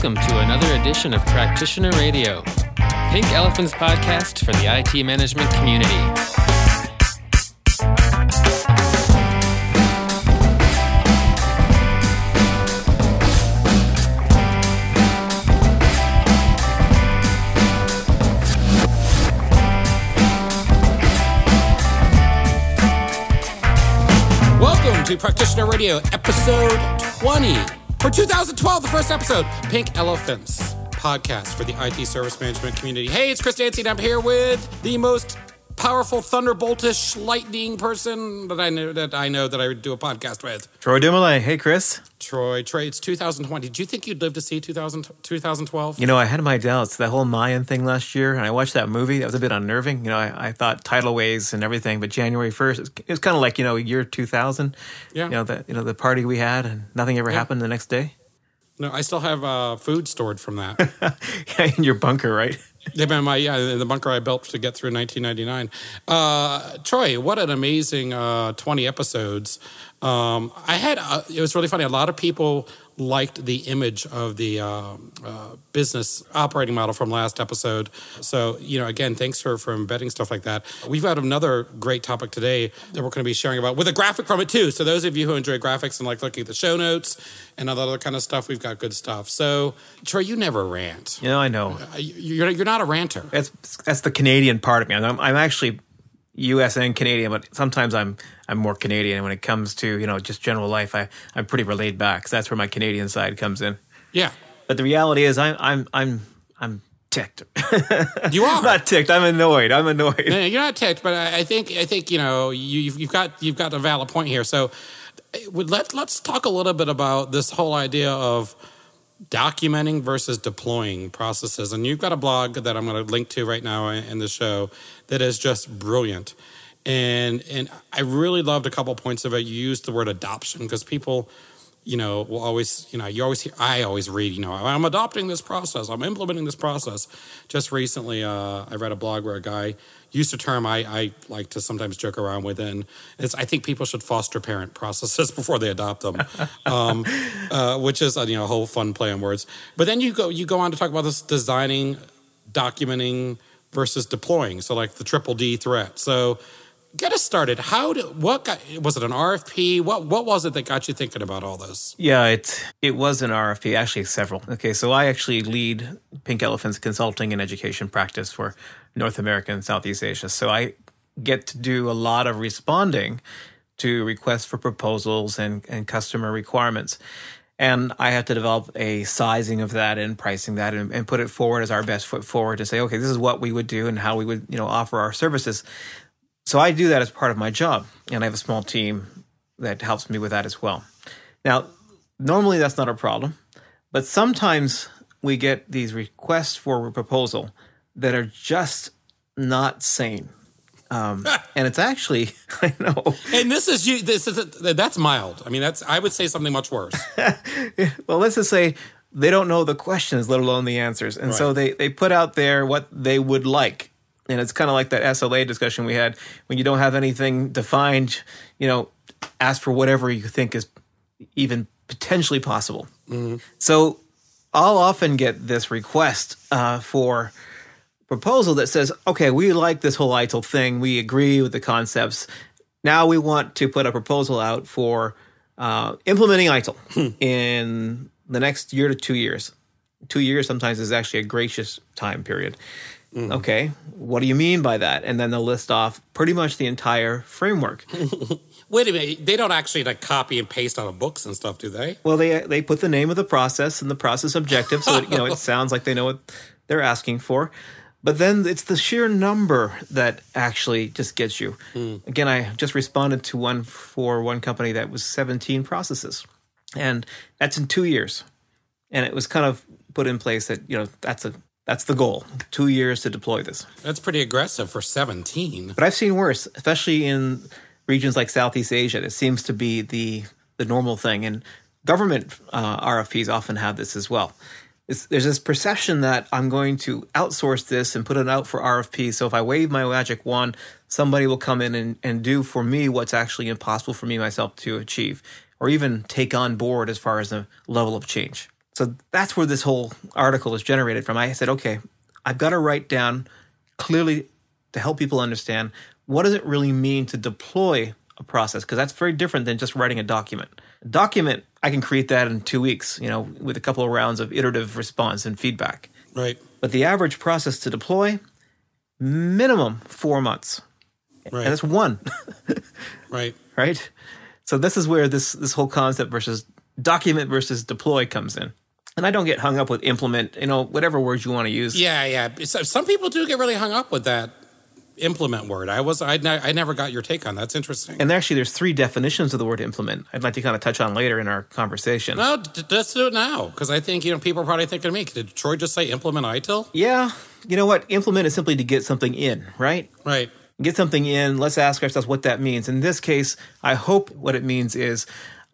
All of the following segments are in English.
welcome to another edition of Practitioner Radio, Pink Elephant's podcast for the IT management community. Welcome to Practitioner Radio, episode 20. For 2012, the first episode, Pink Elephants podcast for the IT service management community. Hey, it's Chris Dancy, and I'm here with the most powerful thunderboltish lightning person that I know that I know that I would do a podcast with. Troy Dumoulin. Hey, Chris. Troy, Troy, it's 2020. Do you think you'd live to see 2000, 2012? You know, I had my doubts. That whole Mayan thing last year, and I watched that movie. That was a bit unnerving. You know, I, I thought tidal waves and everything, but January 1st, it was kind of like, you know, year 2000. Yeah. You know, the, you know, the party we had and nothing ever happened the next day. No, I still have uh, food stored from that. Yeah, in your bunker, right? They've my yeah, in the bunker I built to get through 1999. Uh, Troy, what an amazing uh, 20 episodes. Um, I had uh, it was really funny. A lot of people liked the image of the uh, uh, business operating model from last episode. So you know, again, thanks for for embedding stuff like that. We've got another great topic today that we're going to be sharing about with a graphic from it too. So those of you who enjoy graphics and like looking at the show notes and all that other kind of stuff, we've got good stuff. So Troy, you never rant. You know, I know. Uh, You're you're not a ranter. That's that's the Canadian part of me. I'm, I'm actually U.S. and Canadian, but sometimes I'm I'm more Canadian when it comes to you know just general life. I I'm pretty laid back. 'cause that's where my Canadian side comes in. Yeah, But the reality is, I'm I'm I'm I'm ticked. you are. not ticked. I'm annoyed. I'm annoyed. No, you're not ticked, but I I think I think you know you, you've, you've got you've got a valid point here. So uh, would- let let's talk a little bit about this whole idea of documenting versus deploying processes. And you've got a blog that I'm going to link to right now in the show that is just brilliant. And and I really loved a couple points of it. You used the word adoption because people you know, will always, you know, you always hear, I always read, you know, I'm adopting this process, I'm implementing this process. Just recently, uh, I read a blog where a guy used a term I, I like to sometimes joke around with, and it's, I think people should foster parent processes before they adopt them, um, uh, which is, uh, you know, a whole fun play on words. But then you go, you go on to talk about this designing, documenting versus deploying. So like the triple D threat. So get us started. How did, what got, was it an RFP? What, what was it that got you thinking about all this? Yeah, it it was an RFP, actually several. Okay, so I actually lead Pink Elephant's consulting and education practice for North America and Southeast Asia. So I get to do a lot of responding to requests for proposals and, and customer requirements. And I have to develop a sizing of that and pricing that and, and put it forward as our best foot forward to say, okay, this is what we would do and how we would, you know, offer our services. So I do that as part of my job, and I have a small team that helps me with that as well. Now, normally that's not a problem, but sometimes we get these requests for a proposal that are just not sane. Um, and it's actually, I know, And this is you. This is that's mild. I mean, that's I would say something much worse. well, let's just say they don't know the questions, let alone the answers. And so they, they put out there what they would like. And it's kind of like that SLA discussion we had when you don't have anything defined, you know, ask for whatever you think is even potentially possible. So I'll often get this request uh, for proposal that says, okay, we like this whole ITIL thing. We agree with the concepts. Now we want to put a proposal out for uh, implementing ITIL in the next year to two years. Two years sometimes is actually a gracious time period. Mm-hmm. Okay, what do you mean by that? And then they'll list off pretty much the entire framework. Wait a minute. They don't actually like copy and paste out of books and stuff, do they? Well, they they put the name of the process and the process objective, so it, you know it sounds like they know what they're asking for. But then it's the sheer number that actually just gets you. Hmm. Again, I just responded to one for one company that was 17 processes, and that's in two years. And it was kind of put in place that you know that's a that's the goal, two years to deploy this. That's pretty aggressive for seventeen. But I've seen worse, especially in regions like Southeast Asia. It seems to be the the normal thing, and government uh, RFPs often have this as well. It's, there's this perception that I'm going to outsource this and put it out for RFP. So if I wave my magic wand, somebody will come in and, and do for me what's actually impossible for me myself to achieve, or even take on board as far as the level of change. So that's where this whole article is generated from. I said, okay, I've got to write down clearly to help people understand what does it really mean to deploy a process because that's very different than just writing a document. A document, I can create that in two weeks, you know, with a couple of rounds of iterative response and feedback. Right. But the average process to deploy, minimum four months. Right. And that's one, right. right? So this is where this this whole concept versus document versus deploy comes in. And I don't get hung up with implement, you know, whatever words you want to use. Yeah, yeah. Some people do get really hung up with that implement word. I was I, ne- I never got your take on that. That's interesting. And actually, there's three definitions of the word implement. I'd like to kind of touch on later in our conversation. no, d- let's do it now because I think you know people are probably thinking of me. Did Troy just say implement ITIL? Yeah, you know what? Implement is simply to get something in, right? Right. Get something in. Let's ask ourselves what that means. In this case, I hope what it means is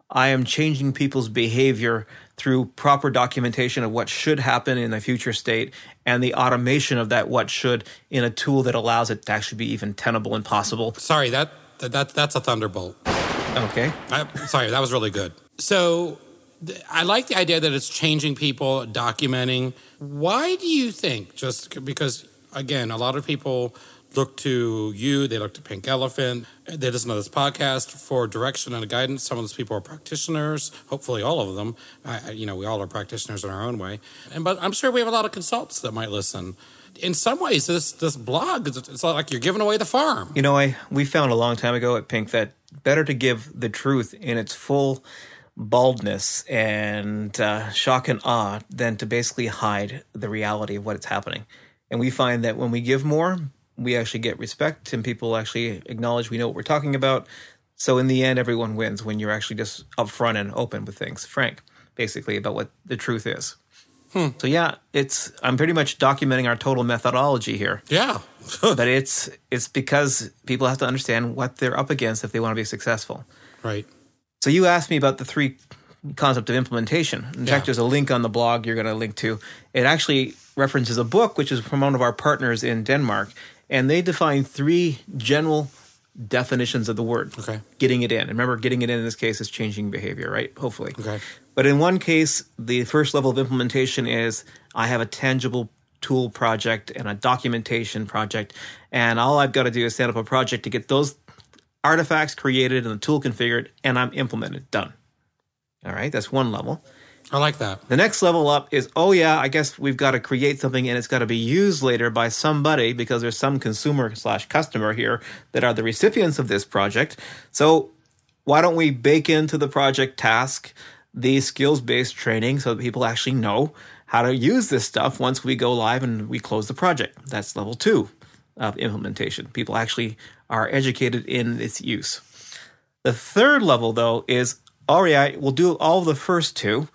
I am changing people's behavior through proper documentation of what should happen in the future state and the automation of that what should in a tool that allows it to actually be even tenable and possible. Sorry, that that, that that's a thunderbolt. Okay. I, sorry, that was really good. So th- I like the idea that it's changing people, documenting. Why do you think? Just because, again, a lot of people look to you, they look to Pink Elephant, they listen to this podcast for direction and guidance. Some of those people are practitioners, hopefully all of them. I, you know, we all are practitioners in our own way. And but I'm sure we have a lot of consultants that might listen. In some ways, this this blog it's like you're giving away the farm. You know, I we found a long time ago at Pink that better to give the truth in its full baldness and uh, shock and awe than to basically hide the reality of what is happening. And we find that when we give more, we actually get respect and people actually acknowledge we know what we're talking about. So in the end, everyone wins when you're actually just upfront and open with things, frank, basically about what the truth is. Hmm. So yeah, it's I'm pretty much documenting our total methodology here Yeah. but it's it's because people have to understand what they're up against if they want to be successful. right. So you asked me about the three concept of implementation. In Yeah. fact, there's a link on the blog you're going to link to. It actually references a book which is from one of our partners in Denmark, and they define three general definitions of the word. Okay. Getting it in. And remember, getting it in in this case is changing behavior, right? Hopefully. Okay. But in one case, the first level of implementation is I have a tangible tool project and a documentation project, and all I've got to do is set up a project to get those artifacts created and the tool configured, and I'm implemented. Done. All right, that's one level. I like that. The next level up is, oh yeah, I guess we've got to create something and it's got to be used later by somebody because there's some consumer slash customer here that are the recipients of this project. So why don't we bake into the project task the skills based training so that people actually know how to use this stuff once we go live and we close the project? That's level two of implementation. People actually are educated in its use. The third level, though, is oh, all right, we'll do all the first two,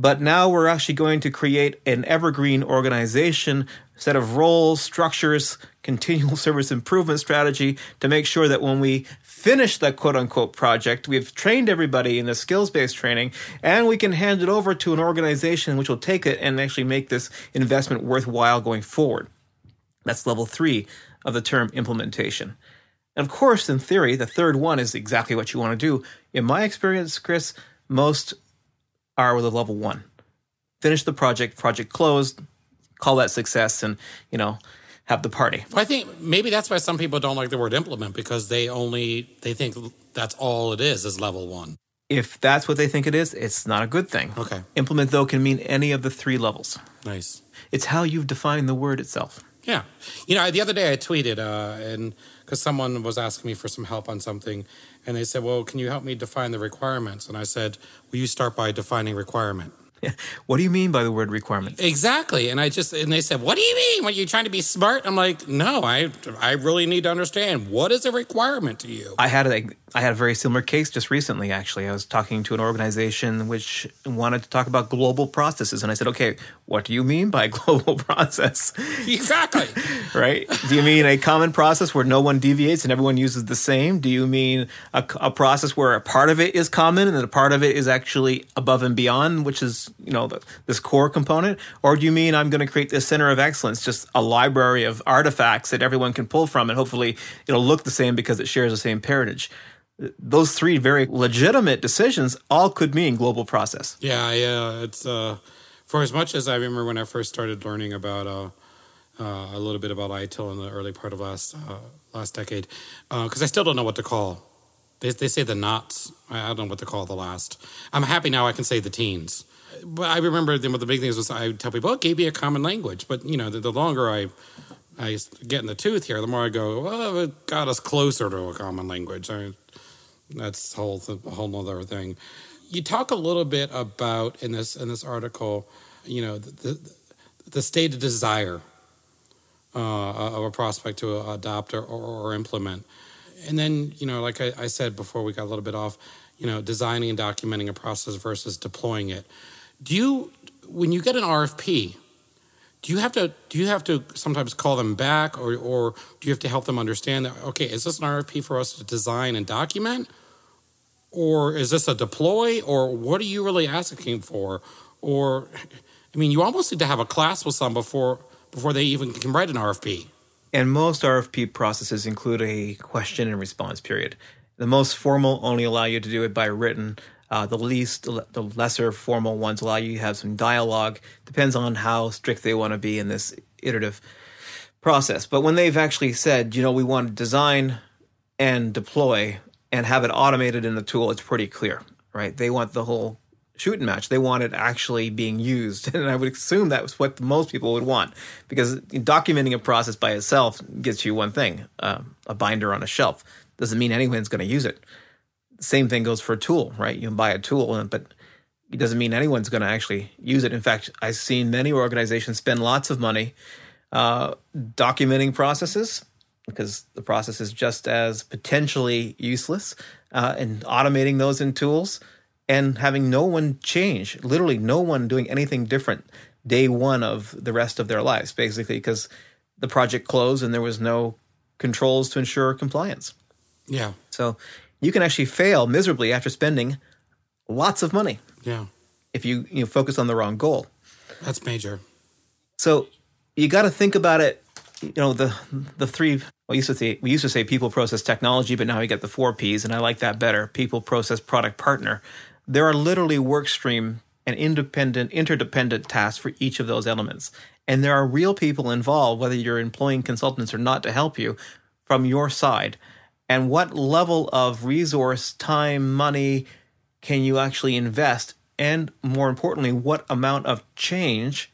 but now we're actually going to create an evergreen organization, set of roles, structures, continual service improvement strategy to make sure that when we finish that quote unquote project, we've trained everybody in the skills based training and we can hand it over to an organization which will take it and actually make this investment worthwhile going forward. That's level three of the term implementation. And of course, in theory, the third one is exactly what you want to do. In my experience, Chris, most are with a level one. Finish the project, project closed, call that success, and you know, have the party. Well, I think maybe that's why some people don't like the word implement because they only they think that's all it is is level one. If that's what they think it is, it's not a good thing. Okay. Implement, though, can mean any of the three levels. Nice. It's how you've defined the word itself. Yeah. You know, the other day I tweeted, uh, and because someone was asking me for some help on something, and they said, Well, can you help me define the requirements? And I said, Will you start by defining requirement? What do you mean by the word requirement? Exactly. And I just, and they said, What do you mean? What, you trying to be smart? I'm like, No, I, I really need to understand what is a requirement to you? I had a I had a very similar case just recently. Actually, I was talking to an organization which wanted to talk about global processes, and I said, "Okay, what do you mean by global process? exactly. right? Do you mean a common process where no one deviates and everyone uses the same? Do you mean a, a process where a part of it is common and a part of it is actually above and beyond, which is you know the, this core component, or do you mean I'm going to create this center of excellence, just a library of artifacts that everyone can pull from, and hopefully it'll look the same because it shares the same parentage? Those three very legitimate decisions all could mean global process. Yeah, yeah. It's uh For as much as I remember when I first started learning about uh, uh, a little bit about ITIL in the early part of last uh, last decade, because I still don't know what to call. They, they say the knots. I don't know what to call the last. I'm happy now I can say the teens. But I remember the, the big things was I tell people, oh, it gave me a common language. But, you know, the, the longer I I get in the tooth here, the more I go, it got us closer to a common language. I, that's whole, a whole other thing. You talk a little bit about in this in this article, you know, the, the, the state of desire uh, of a prospect to adopt or, or, implement. And then, you know, like I, I, said before we got a little bit off, you know, designing and documenting a process versus deploying it. Do you, when you get an RFP, do you have to do you have to sometimes call them back or or do you have to help them understand that okay, is this an RFP for us to design and document? Or is this a deploy? Or what are you really asking for? Or I mean, you almost need to have a class with some before before they even can write an RFP. And most RFP processes include a question and response period. The most formal only allow you to do it by written. Uh, the least, the lesser formal ones allow you to have some dialogue. Depends on how strict they want to be in this iterative process. But when they've actually said, you know, we want to design and deploy and have it automated in the tool, it's pretty clear, right? They want the whole shoot and match. They want it actually being used. And I would assume that was what most people would want because documenting a process by itself gets you one thing uh, a binder on a shelf. Doesn't mean anyone's going to use it. Same thing goes for a tool, right? You can buy a tool, but it doesn't mean anyone's going to actually use it. In fact, I've seen many organizations spend lots of money uh, documenting processes because the process is just as potentially useless uh, and automating those in tools and having no one change, literally no one doing anything different day one of the rest of their lives, basically, because the project closed and there was no controls to ensure compliance. Yeah. So you can actually fail miserably after spending lots of money. Yeah. If you you know, focus on the wrong goal. That's major. So you got to think about it. You know the the three. Well, used to say we used to say people, process, technology, but now we get the four P's, and I like that better. People, process, product, partner there are literally work stream and independent, interdependent tasks for each of those elements. And there are real people involved, whether you're employing consultants or not, to help you from your side. And what level of resource, time, money can you actually invest? And more importantly, what amount of change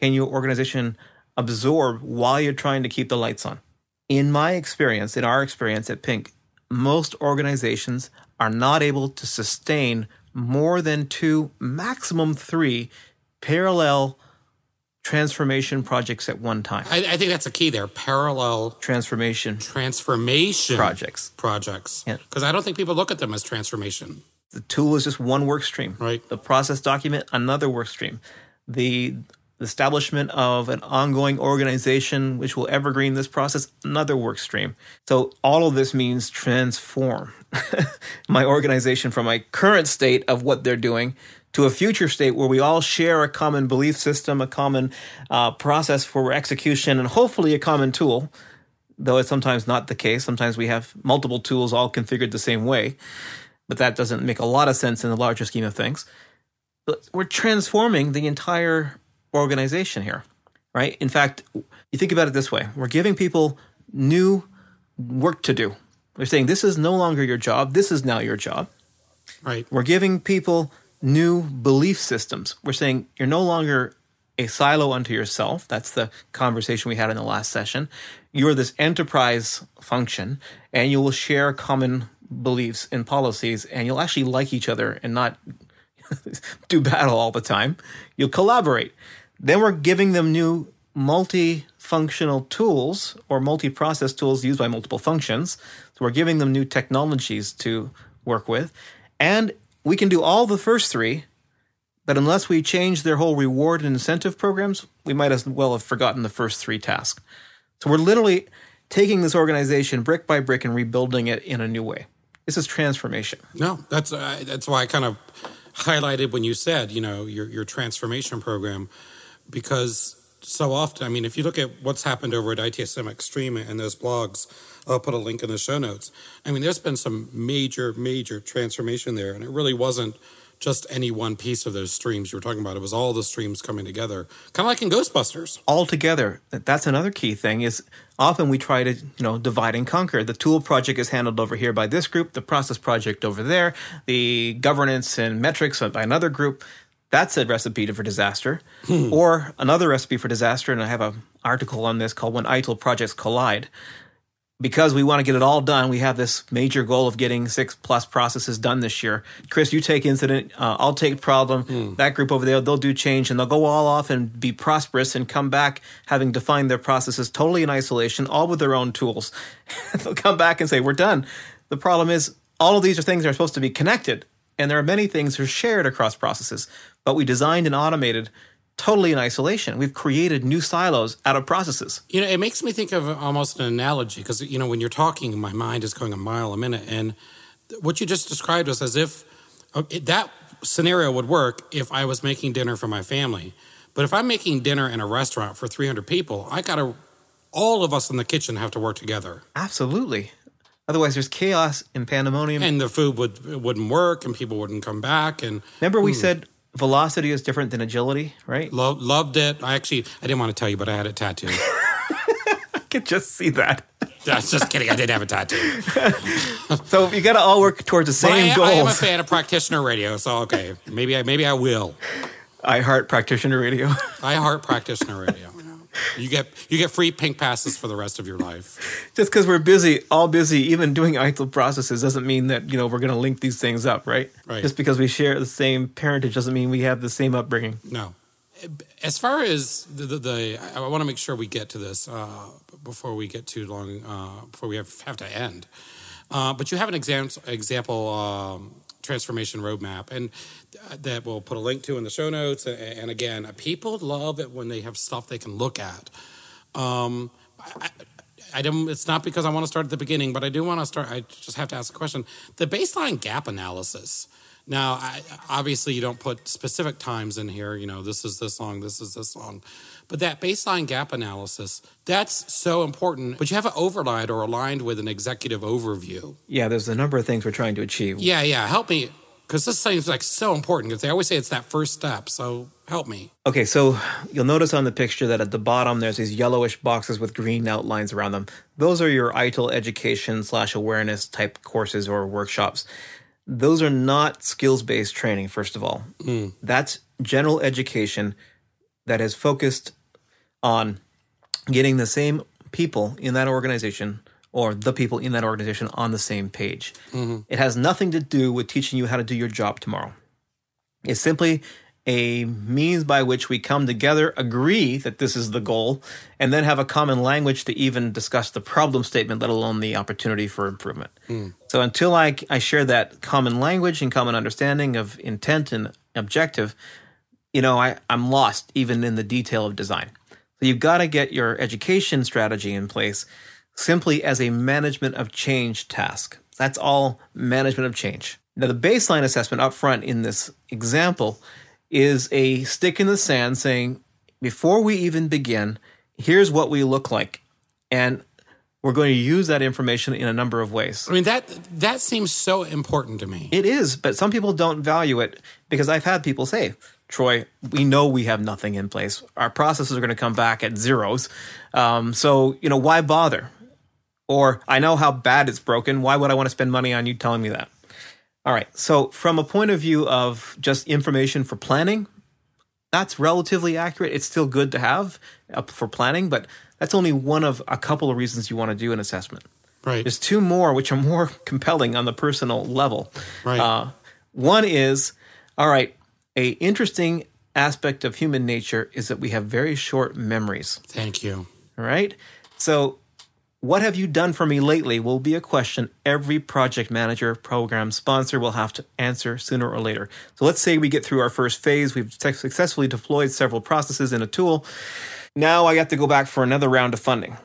can your organization absorb while you're trying to keep the lights on? In my experience, in our experience at Pink, most organizations are not able to sustain more than two, maximum three parallel transformation projects at one time. I, I think that's a key there. Parallel transformation transformation projects. Projects. Because yeah. I don't think people look at them as transformation. The tool is just one work stream. Right. The process document, another work stream. The establishment of an ongoing organization which will evergreen this process, another work stream. So all of this means transform my organization from my current state of what they're doing to a future state where we all share a common belief system, a common uh, process for execution, and hopefully a common tool. Though it's sometimes not the case. Sometimes we have multiple tools all configured the same way, but that doesn't make a lot of sense in the larger scheme of things. But we're transforming the entire organization here, right? In fact, you think about it this way we're giving people new work to do. We're saying this is no longer your job, this is now your job. Right. We're giving people new belief systems. We're saying you're no longer a silo unto yourself. That's the conversation we had in the last session. You're this enterprise function, and you will share common beliefs and policies, and you'll actually like each other and not do battle all the time. You'll collaborate. Then we're giving them new multi-functional tools or multi-process tools used by multiple functions. So we're giving them new technologies to work with. And we can do all the first three, but unless we change their whole reward and incentive programs, we might as well have forgotten the first three tasks. So we're literally taking this organization brick by brick and rebuilding it in a new way. This is transformation. No, that's uh, that's why I kind of highlighted when you said, you know, your your transformation program because so often, I mean, if you look at what's happened over at ITSM Extreme and those blogs, I'll put a link in the show notes. I mean, there's been some major, major transformation there, and it really wasn't just any one piece of those streams you were talking about. It was all the streams coming together, kind of like in Ghostbusters. All together. That's another key thing is often we try to, you know, divide and conquer. The tool project is handled over here by this group, the process project over there, the governance and metrics by another group. That's a recipe for disaster. Hmm. Or another recipe for disaster, and I have an article on this called When ITIL Projects Collide because we want to get it all done, we have this major goal of getting six plus processes done this year. Chris, you take incident, uh, I'll take problem. Mm. That group over there, they'll do change and they'll go all off and be prosperous and come back having defined their processes totally in isolation, all with their own tools. they'll come back and say, We're done. The problem is, all of these are things that are supposed to be connected, and there are many things that are shared across processes, but we designed and automated totally in isolation. We've created new silos out of processes. You know, it makes me think of almost an analogy because, you know, when you're talking, my mind is going a mile a minute. And what you just described was as if okay, that scenario would work if I was making dinner for my family. But if I'm making dinner in a restaurant for 300 people, I got to, all of us in the kitchen have to work together. Absolutely. Otherwise, there's chaos and pandemonium, and the food would wouldn't work, and people wouldn't come back. And remember, we hmm. said velocity is different than agility, right? Lo- loved it. I actually, I didn't want to tell you, but I had it tattooed. I could just see that. That's just kidding. I didn't have a tattoo. so you got to all work towards the same goal. I am a fan of practitioner radio, so okay, maybe I maybe I will. I heart practitioner radio. I heart practitioner radio. You get you get free pink passes for the rest of your life. Just because we're busy, all busy, even doing ITIL processes doesn't mean that you know we're going to link these things up, right? Right. Just because we share the same parentage doesn't mean we have the same upbringing. No. As far as the, the, the I want to make sure we get to this uh, before we get too long, uh, before we have, have to end. Uh, but you have an exam, example um, transformation roadmap, and that we'll put a link to in the show notes. And again, people love it when they have stuff they can look at. Um, I, I don't, it's not because I want to start at the beginning, but I do want to start. I just have to ask a question. The baseline gap analysis. Now, I, obviously, you don't put specific times in here. You know, this is this long, this is this long. But that baseline gap analysis, that's so important. But you have it overlaid or aligned with an executive overview. Yeah, there's a number of things we're trying to achieve. Yeah, yeah. Help me because this seems like so important because they always say it's that first step. So help me. Okay, so you'll notice on the picture that at the bottom there's these yellowish boxes with green outlines around them. Those are your ITIL education slash awareness type courses or workshops. Those are not skills based training, first of all. Mm. That's general education that is focused on getting the same people in that organization or the people in that organization on the same page. Mm-hmm. It has nothing to do with teaching you how to do your job tomorrow. It's simply a means by which we come together, agree that this is the goal, and then have a common language to even discuss the problem statement, let alone the opportunity for improvement. Mm. So until I, I share that common language and common understanding of intent and objective, you know, I, I'm lost even in the detail of design. So you've got to get your education strategy in place simply as a management of change task. That's all management of change. Now, the baseline assessment up front in this example is a stick in the sand saying, before we even begin, here's what we look like. And we're going to use that information in a number of ways. I mean that that seems so important to me. It is, but some people don't value it because I've had people say, "Troy, we know we have nothing in place. Our processes are going to come back at zeros. Um, so you know why bother? Or I know how bad it's broken. Why would I want to spend money on you telling me that? All right. So, from a point of view of just information for planning, that's relatively accurate. It's still good to have for planning, but that's only one of a couple of reasons you want to do an assessment. Right. There's two more which are more compelling on the personal level. Right. Uh, one is, all right, a interesting aspect of human nature is that we have very short memories. Thank you. All right. So what have you done for me lately will be a question every project manager, program sponsor will have to answer sooner or later. So let's say we get through our first phase, we've successfully deployed several processes in a tool. Now I have to go back for another round of funding.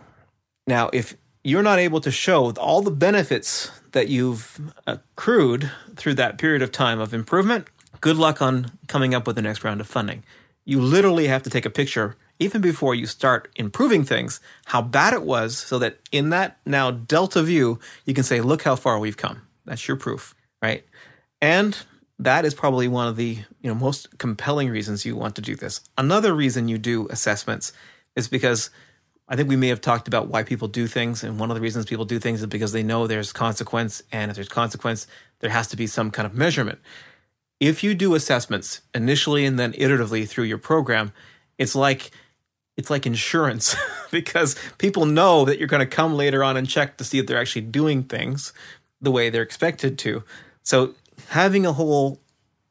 Now, if you're not able to show all the benefits that you've accrued through that period of time of improvement, good luck on coming up with the next round of funding. You literally have to take a picture even before you start improving things, how bad it was, so that in that now delta view, you can say, look how far we've come. That's your proof, right? And that is probably one of the you know most compelling reasons you want to do this. Another reason you do assessments is because I think we may have talked about why people do things, and one of the reasons people do things is because they know there's consequence, and if there's consequence, there has to be some kind of measurement. If you do assessments initially and then iteratively through your program, it's like it's like insurance because people know that you're going to come later on and check to see if they're actually doing things the way they're expected to. So having a whole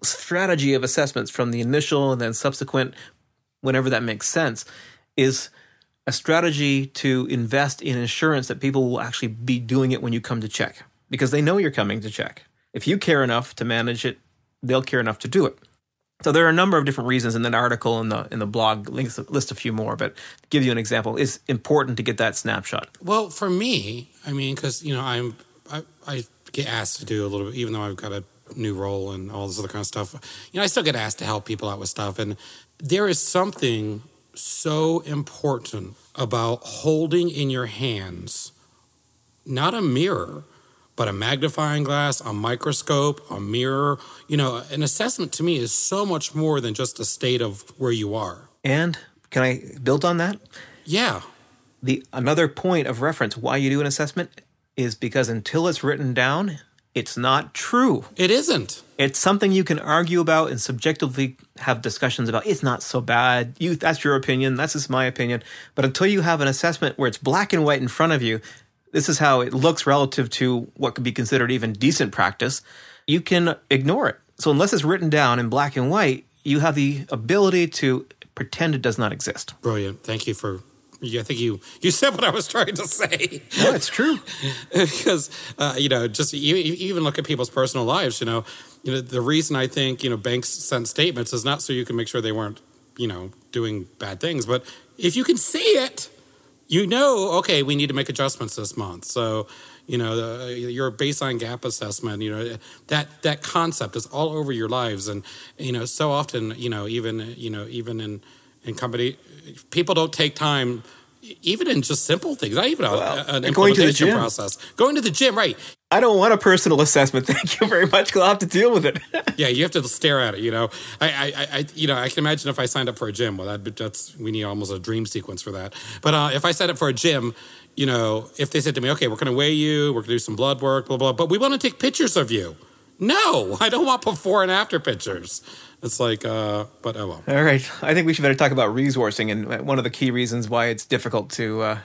strategy of assessments from the initial and then subsequent, whenever that makes sense, is a strategy to invest in insurance that people will actually be doing it when you come to check because they know you're coming to check. If you care enough to manage it, they'll care enough to do it. So there are a number of different reasons in that article in the in the blog links list a few more, but give you an example, it's important to get that snapshot. Well, for me, I mean, because you know, I'm I, I get asked to do a little bit, even though I've got a new role and all this other kind of stuff. You know, I still get asked to help people out with stuff, and there is something so important about holding in your hands not a mirror but a magnifying glass, a microscope, a mirror. You know, an assessment to me is so much more than just a state of where you are. And can I build on that? Yeah. The another point of reference why you do an assessment is because until it's written down, it's not true. It isn't. It's something you can argue about and subjectively have discussions about. It's not so bad. You that's your opinion, that's just my opinion. But until you have an assessment where it's black and white in front of you, this is how it looks relative to what could be considered even decent practice, you can ignore it. So unless it's written down in black and white, you have the ability to pretend it does not exist. Brilliant. Thank you for I think you you said what I was trying to say. No, it's true. because uh, you know, just you, you even look at people's personal lives. You know, you know the reason I think you know banks sent statements is not so you can make sure they weren't you know doing bad things, but if you can see it, you know, okay, we need to make adjustments this month. So, you know, the, your baseline gap assessment, you know, that that concept is all over your lives, and you know, so often, you know, even you know, even in in company, people don't take time even in just simple things, not even well, a, an implementation process. Going to the gym, right? I don't want a personal assessment. Thank you very much. I'll have to deal with it. yeah, you have to stare at it. You know, I, I, I, you know, I can imagine if I signed up for a gym. Well, that, that's we need almost a dream sequence for that. But uh, if I signed up for a gym, you know, if they said to me, "Okay, we're going to weigh you, we're going to do some blood work, blah blah," but we want to take pictures of you. No, I don't want before and after pictures. It's like, uh, but oh well. All right, I think we should better talk about resourcing and one of the key reasons why it's difficult to uh,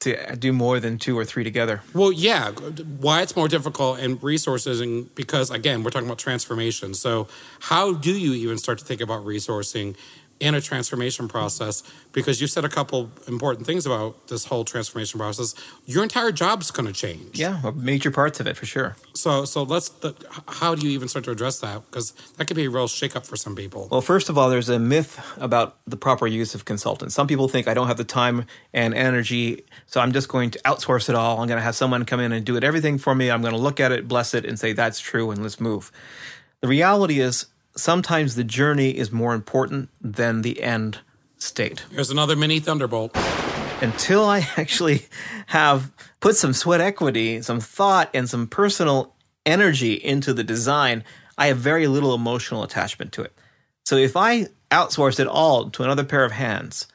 to do more than two or three together. Well, yeah, why it's more difficult and resources, and because again, we're talking about transformation. So, how do you even start to think about resourcing in a transformation process because you said a couple important things about this whole transformation process your entire job's going to change. Yeah major parts of it for sure. So so let's how do you even start to address that? Because that could be a real shakeup for some people. Well first of all there's a myth about the proper use of consultants. Some people think i don't have the time and energy so i'm just going to outsource it all. I'm going to have someone come in and do it everything for me. I'm going to look at it bless it and say that's true and let's move the reality is sometimes the journey is more important than the end state. Here's another mini thunderbolt. Until I actually have put some sweat equity, some thought, and some personal energy into the design, I have very little emotional attachment to it. So if I outsource it all to another pair of hands,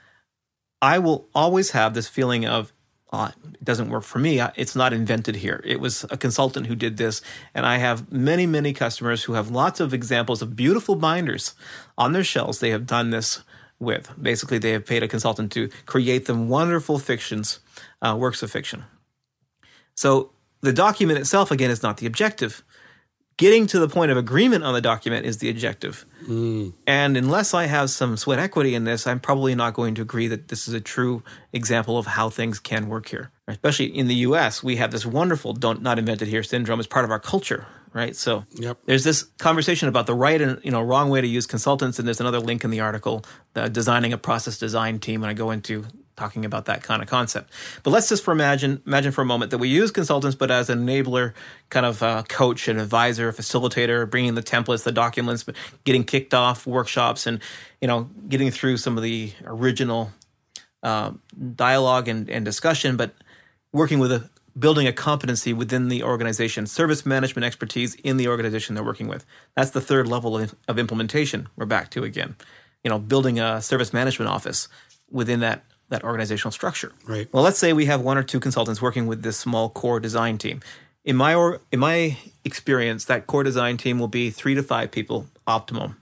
I will always have this feeling of uh, it doesn't work for me. It's not invented here. It was a consultant who did this. And I have many, many customers who have lots of examples of beautiful binders on their shelves they have done this with. Basically, they have paid a consultant to create them wonderful fictions, uh, works of fiction. So the document itself, again, is not the objective getting to the point of agreement on the document is the objective. Mm. And unless I have some sweat equity in this, I'm probably not going to agree that this is a true example of how things can work here. Especially in the US, we have this wonderful don't not invented here syndrome as part of our culture, right? So yep. there's this conversation about the right and you know wrong way to use consultants and there's another link in the article, the designing a process design team and I go into talking about that kind of concept. But let's just for imagine imagine for a moment that we use consultants, but as an enabler, kind of a coach, an advisor, facilitator, bringing the templates, the documents, but getting kicked off workshops, and you know getting through some of the original uh, dialogue and, and discussion, but working with a building a competency within the organization, service management expertise in the organization they're working with. That's the third level of, of implementation. We're back to again, you know, building a service management office within that that organizational structure. Right. Well, let's say we have one or two consultants working with this small core design team. In my or, in my experience, that core design team will be three to five people optimum,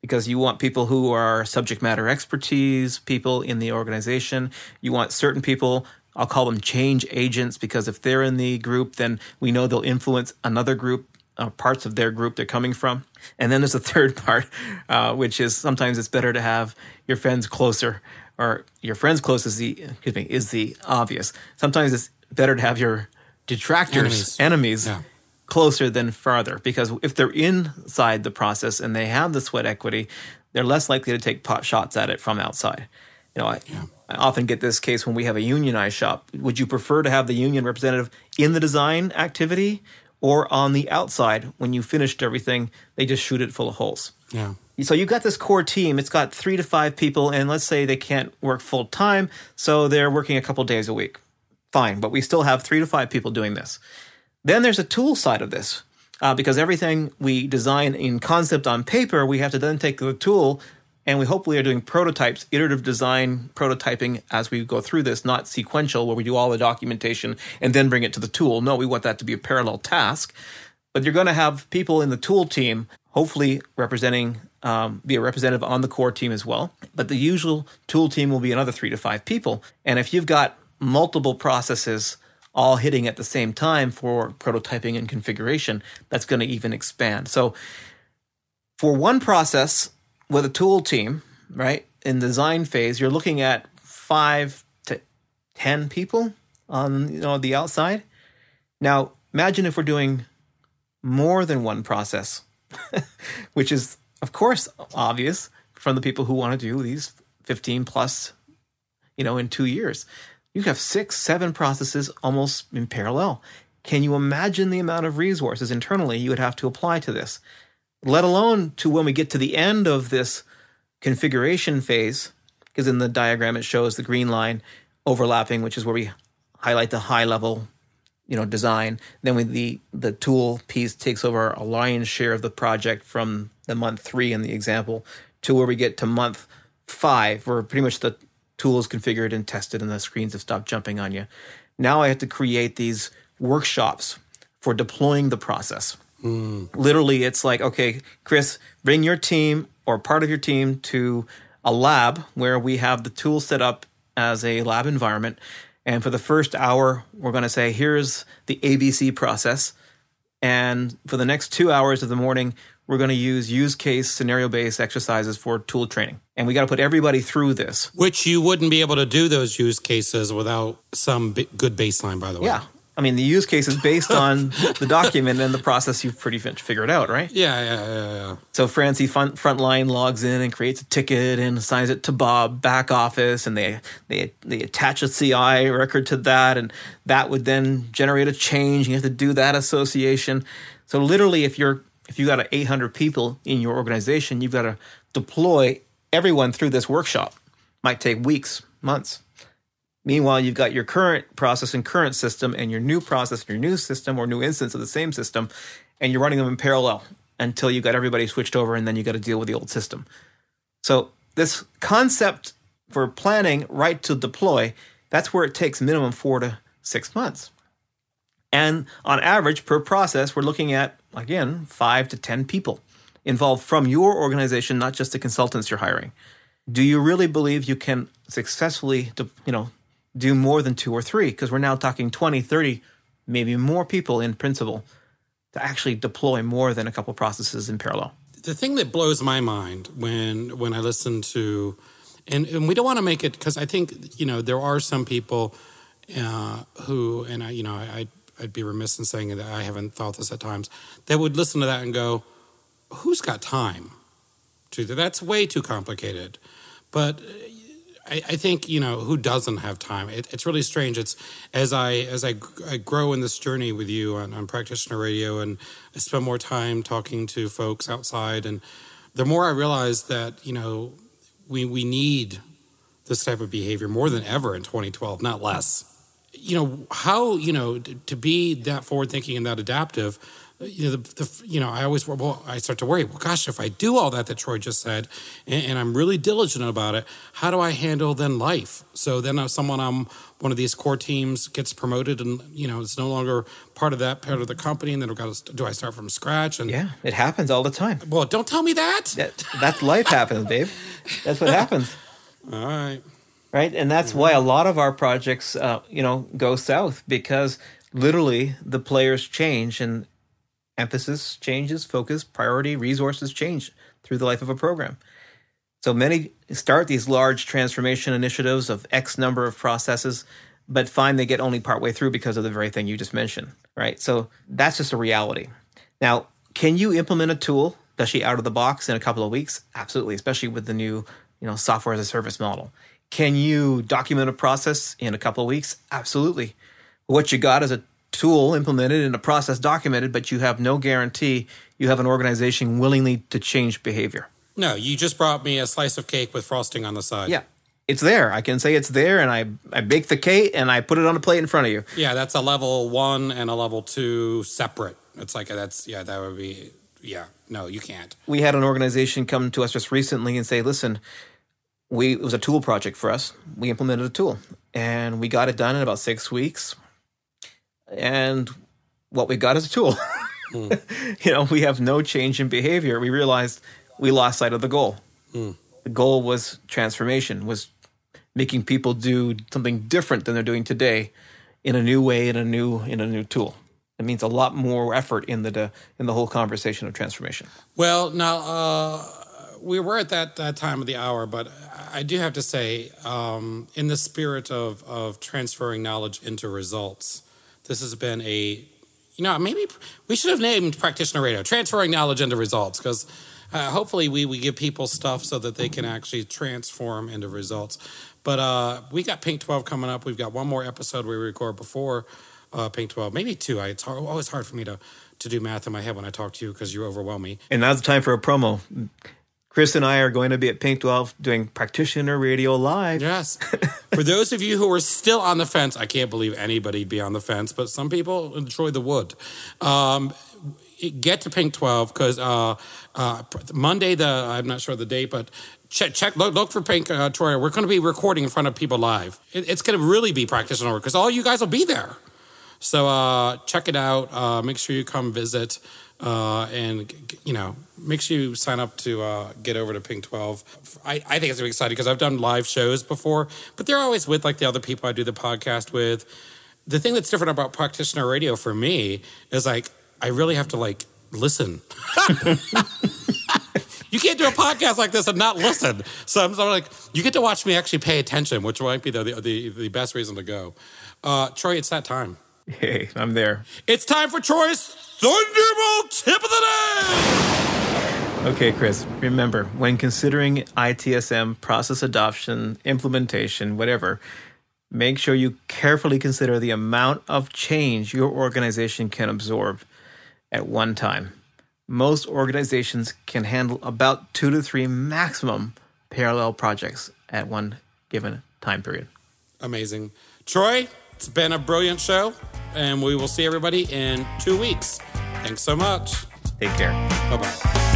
because you want people who are subject matter expertise, people in the organization. You want certain people. I'll call them change agents because if they're in the group, then we know they'll influence another group, uh, parts of their group they're coming from. And then there's a third part, uh, which is sometimes it's better to have your friends closer or your friends close is the excuse me is the obvious. Sometimes it's better to have your detractors, Enemies. enemies, Yeah. closer than farther because if they're inside the process and they have the sweat equity, they're less likely to take pot shots at it from outside. You know, I, I often get this case when we have a unionized shop. Would you prefer to have the union representative in the design activity or on the outside when you finished everything? They just shoot it full of holes. Yeah. So you've got this core team. It's got three to five people, and let's say they can't work full time, so they're working a couple days a week. Fine, but we still have three to five people doing this. Then there's a tool side of this, uh, because everything we design in concept on paper, we have to then take the tool, and we hopefully are doing prototypes, iterative design prototyping as we go through this, not sequential where we do all the documentation and then bring it to the tool. No, we want that to be a parallel task but you're going to have people in the tool team, hopefully representing, um, be a representative on the core team as well. But the usual tool team will be another three to five people. And if you've got multiple processes all hitting at the same time for prototyping and configuration, that's going to even expand. So for one process with a tool team, right, in design phase, you're looking at five to 10 people on you know the outside. Now, imagine if we're doing more than one process, which is, of course, obvious from the people who want to do these 15 plus, you know, in two years. You have six, seven processes almost in parallel. Can you imagine the amount of resources internally you would have to apply to this? Let alone to when we get to the end of this configuration phase, because in the diagram it shows the green line overlapping, which is where we highlight the high level you know design then when the the tool piece takes over a lion's share of the project from the month three in the example to where we get to month five where pretty much the tool is configured and tested and the screens have stopped jumping on you. Now i have to create these workshops for deploying the process. Hmm. Literally it's like okay chris bring your team or part of your team to a lab where we have the tool set up as a lab environment. And for the first hour, we're going to say, here's the ABC process. And for the next two hours of the morning, we're going to use use case scenario based exercises for tool training. And we got to put everybody through this. Which you wouldn't be able to do those use cases without some b- good baseline, by the way. Yeah. I mean, the use case is based on the document and the process you've pretty much figured out, right? Yeah, yeah, yeah, yeah. So Francie front frontline logs in and creates a ticket and assigns it to Bob back office, and they they they attach a CI record to that, and that would then generate a change. You have to do that association. So literally, if you're if you got 800 people in your organization, you've got to deploy everyone through this workshop. Might take weeks, months. Meanwhile, you've got your current process and current system, and your new process and your new system or new instance of the same system, and you're running them in parallel until you got everybody switched over, and then you got to deal with the old system. So this concept for planning right to deploy, that's where it takes minimum four to six months. And on average, per process, we're looking at again five to ten people involved from your organization, not just the consultants you're hiring. Do you really believe you can successfully, you know, do more than two or three? Because we're now talking 20, 30, maybe more people in principle to actually deploy more than a couple processes in parallel. the thing that blows my mind when when I listen to, and, and we don't want to make it because I think you know there are some people uh, who, and I you know I I'd be remiss in saying that I haven't thought this at times that would listen to that and go, who's got time to do that's way too complicated, but. Uh, I, I think you know who doesn't have time. It, it's really strange. It's as I as I, I grow in this journey with you on, on practitioner radio, and I spend more time talking to folks outside, and the more I realize that you know we we need this type of behavior more than ever in 2012, not less. You know how you know to, be that forward thinking and that adaptive you know, the, the, you know, I always, well, I start to worry, well, gosh, if I do all that that Troy just said, and, and I'm really diligent about it, how do I handle then life? So then if someone on one of these core teams gets promoted and, you know, it's no longer part of that part of the company, and then I've got to, do I start from scratch? And yeah, it happens all the time. Well, don't tell me that. that that's life happens, babe. That's what happens. All right. Right. And that's why a lot of our projects, uh, you know, go south because literally the players change and emphasis changes, focus, priority, resources change through the life of a program. So many start these large transformation initiatives of X number of processes, but find they get only partway through because of the very thing you just mentioned, right? So that's just a reality. Now, can you implement a tool, especially out of the box in a couple of weeks? Absolutely, especially with the new, you know, software as a service model. Can you document a process in a couple of weeks? Absolutely. What you got is a tool implemented and a process documented, but you have no guarantee you have an organization willingly to change behavior. No, you just brought me a slice of cake with frosting on the side. Yeah. It's there. I can say it's there, and I, I bake the cake and I put it on a plate in front of you. Yeah, that's a level one and a level two separate. It's like that's yeah, that would be yeah. No, you can't. We had an organization come to us just recently and say, "Listen, we it was a tool project for us. We implemented a tool, and we got it done in about six weeks and what we got is a tool. Mm. you know, we have no change in behavior. We realized we lost sight of the goal. Mm. The goal was transformation, was making people do something different than they're doing today in a new way, in a new in a new tool. It means a lot more effort in the in the whole conversation of transformation. Well, now uh, we were at that, that time of the hour, but I do have to say, um, in the spirit of of transferring knowledge into results, this has been a, you know, maybe we should have named practitioner radio transferring knowledge into results because uh, hopefully we, we give people stuff so that they can actually transform into results. But uh, we got Pink 12 coming up. We've got one more episode we record before uh, Pink 12, maybe two. I, it's hard, always hard for me to, to do math in my head when I talk to you because you overwhelm me. And now's the time for a promo. Chris and I are going to be at Pink 12 doing practitioner radio live. Yes. For those of you who are still on the fence, I can't believe anybody be on the fence, but some people enjoy the wood. Um, get to Pink 12 because uh, uh, Monday, the I'm not sure the date, but check, check look, look for Pink uh, Troy. We're going to be recording in front of people live. It, it's going to really be practitioner because all you guys will be there. So uh, check it out. Uh, make sure you come visit. Uh, and you know, make sure you sign up to uh, get over to Pink Twelve. I, I think it's really exciting because I've done live shows before, but they're always with like the other people I do the podcast with. The thing that's different about practitioner radio for me is like I really have to like listen. you can't do a podcast like this and not listen. So I'm, I'm, like, you get to watch me actually pay attention, which might be the the, the best reason to go. Uh, Troy, it's that time. Hey, I'm there. It's time for Troy's Thunderbolt Tip of the Day! Okay, Chris, remember when considering ITSM process adoption, implementation, whatever, make sure you carefully consider the amount of change your organization can absorb at one time. Most organizations can handle about two to three maximum parallel projects at one given time period. Amazing. Troy, it's been a brilliant show, and we will see everybody in two weeks. Thanks so much. Take care. Bye bye.